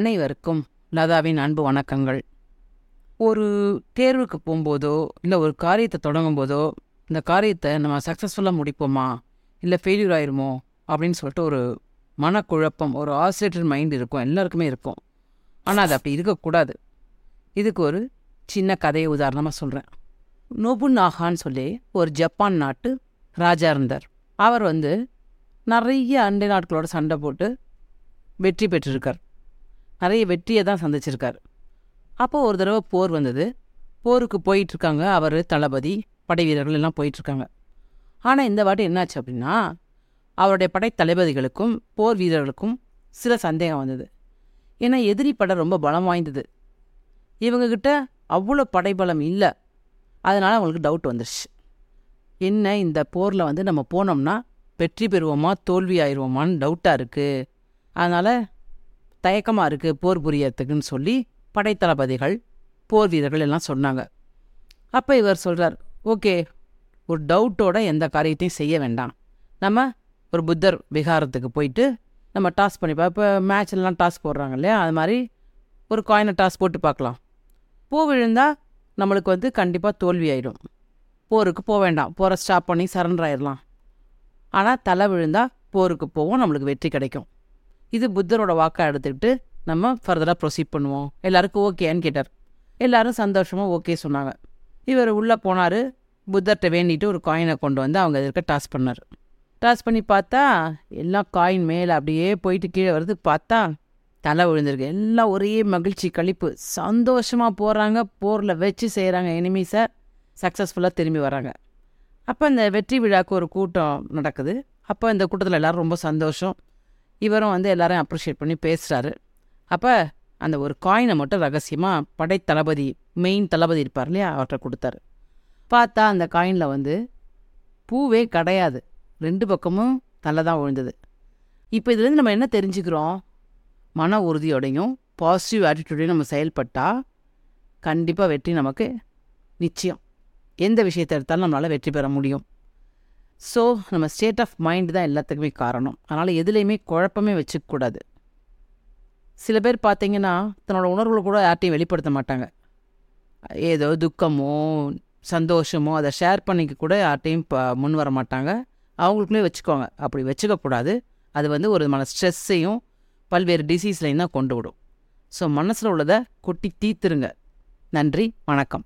அனைவருக்கும் லதாவின் அன்பு வணக்கங்கள். ஒரு தேர்வுக்கு போகும்போதோ இல்லை ஒரு காரியத்தை தொடங்கும் போதோ இந்த காரியத்தை நம்ம சக்ஸஸ்ஃபுல்லாக முடிப்போமா? இல்லை ஃபெயிலியர் ஆயிருமோ? அப்படின்னு சொல்லிட்டு ஒரு மனக்குழப்பம் ஒரு ஆசிலேட்டட் மைண்ட் இருக்கும் எல்லாருக்குமே இருக்கும். ஆனால் அது அப்படி இருக்கக்கூடாது. இதுக்கு ஒரு சின்ன கதையை உதாரணமாக சொல்கிறேன் நொபுநாகான்னு சொல்லி ஒரு ஜப்பான் நாட்டு ராஜா இருந்தார். அவர் வந்து நிறைய அண்டை நாட்களோட சண்டை போட்டு வெற்றி பெற்றிருக்கார். நிறைய வெற்றியை தான் சந்திச்சிருக்கார். அப்போ ஒரு தடவை போர் வந்தது. போருக்கு போயிட்டுருக்காங்க அவர் தளபதி படை வீரர்கள் எல்லாம் போயிட்டுருக்காங்க. ஆனால் இந்த வாட்டி என்னாச்சு அப்படின்னா அவருடைய படை தளபதிகளுக்கும் போர் வீரர்களுக்கும் சில சந்தேகம் வந்தது. ஏன்னா எதிரி படை ரொம்ப பலம் வாய்ந்தது. இவங்கக்கிட்ட அவ்வளோ படைபலம் இல்லை. அதனால் அவங்களுக்கு டவுட் வந்துருச்சு. என்ன இந்த போரில் வந்து நம்ம போனோம்னா வெற்றி பெறுவோமா தோல்வி ஆயிடுவோமான்னு டவுட்டாக இருக்குது அதனால் தயக்கமாக இருக்குது போர் புரியறதுக்குன்னு சொல்லி படைத்தளபதிகள் போர் வீரர்கள் எல்லாம் சொன்னாங்க. அப்போ இவர் சொல்கிறார் ஓகே ஒரு டவுட்டோட எந்த காரியத்தையும் செய்ய வேண்டாம். நம்ம ஒரு புத்தர் விகாரத்துக்கு போயிட்டு நம்ம டாஸ் பண்ணி இப்போ மேட்ச்லலாம் டாஸ் போடுறாங்க இல்லையா? அது மாதிரி ஒரு காயினை டாஸ் போட்டு பார்க்கலாம். பூ விழுந்தால் நம்மளுக்கு வந்து கண்டிப்பாக தோல்வி ஆயிடும். போருக்கு போக வேண்டாம். போகிற ஸ்டாப் பண்ணி சரண்டர் ஆயிடலாம் ஆனால் தலை விழுந்தால் போருக்கு போவோம் நம்மளுக்கு வெற்றி கிடைக்கும். இது புத்தரோட வாக்காக எடுத்துக்கிட்டு நம்ம ஃபர்தராக ப்ரொசீட் பண்ணுவோம். எல்லாருக்கும் ஓகேன்னு கேட்டார். எல்லாரும் சந்தோஷமாக ஓகே சொன்னாங்க. இவர் உள்ளே போனார். புத்தர்கிட்ட வேண்டிட்டு ஒரு காயினை கொண்டு வந்து அவங்க இருக்க டாஸ் பண்ணார். டாஸ் பண்ணி பார்த்தா எல்லாம் காயின் மேலே அப்படியே போயிட்டு கீழே வருது. பார்த்தா தலை விழுந்திருக்கு. எல்லாம் ஒரே மகிழ்ச்சி கழிப்பு. சந்தோஷமாக போகிறாங்க போரில் வச்சு செய்கிறாங்க எனிமீஸை சக்ஸஸ்ஃபுல்லாக திரும்பி வராங்க. அப்போ இந்த வெற்றி விழாக்கு ஒரு கூட்டம் நடக்குது. அப்போ இந்த கூட்டத்தில் எல்லோரும் ரொம்ப சந்தோஷம். இவரும் வந்து எல்லாரையும் அப்ரிஷியேட் பண்ணி பேசுகிறாரு அப்போ அந்த ஒரு காயினை மட்டும் ரகசியமாக படை தளபதி மெயின் தளபதி இருப்பார் இல்லையா அவர்கிட்ட கொடுத்தாரு. பார்த்தா அந்த காயினில் வந்து பூவே கிடையாது. ரெண்டு பக்கமும் தலை தான் விழுந்தது. இப்போ இதுலேருந்து நம்ம என்ன தெரிஞ்சுக்கிறோம்? மன உறுதியோடையும் பாசிட்டிவ் ஆட்டிடியூடையும் நம்ம செயல்பட்டால் கண்டிப்பாக வெற்றி நமக்கு நிச்சயம். எந்த விஷயத்தை எடுத்தாலும் நம்மளால் வெற்றி பெற முடியும். ஸோ நம்ம ஸ்டேட் ஆஃப் மைண்ட் தான் எல்லாத்துக்குமே காரணம். அதனால் எதுலேயுமே குழப்பமே வச்சுக்கக்கூடாது. சில பேர் பார்த்தீங்கன்னா தன்னோட உணர்வுகளை கூட யார்ட்டையும் வெளிப்படுத்த மாட்டாங்க. ஏதோ துக்கமோ சந்தோஷமோ அதை ஷேர் பண்ணிக்க கூட யார்ட்டையும் ப முன் வர மாட்டாங்க. அவங்களுக்குள்ளே வச்சுக்கோங்க. அப்படி வச்சுக்கக்கூடாது. அது வந்து ஒரு விதமான ஸ்ட்ரெஸ்ஸையும் பல்வேறு டிசீஸ்லையும் தான் கொண்டு விடும். ஸோ மனசில் உள்ளதை கொட்டி தீர்த்துருங்க. நன்றி வணக்கம்.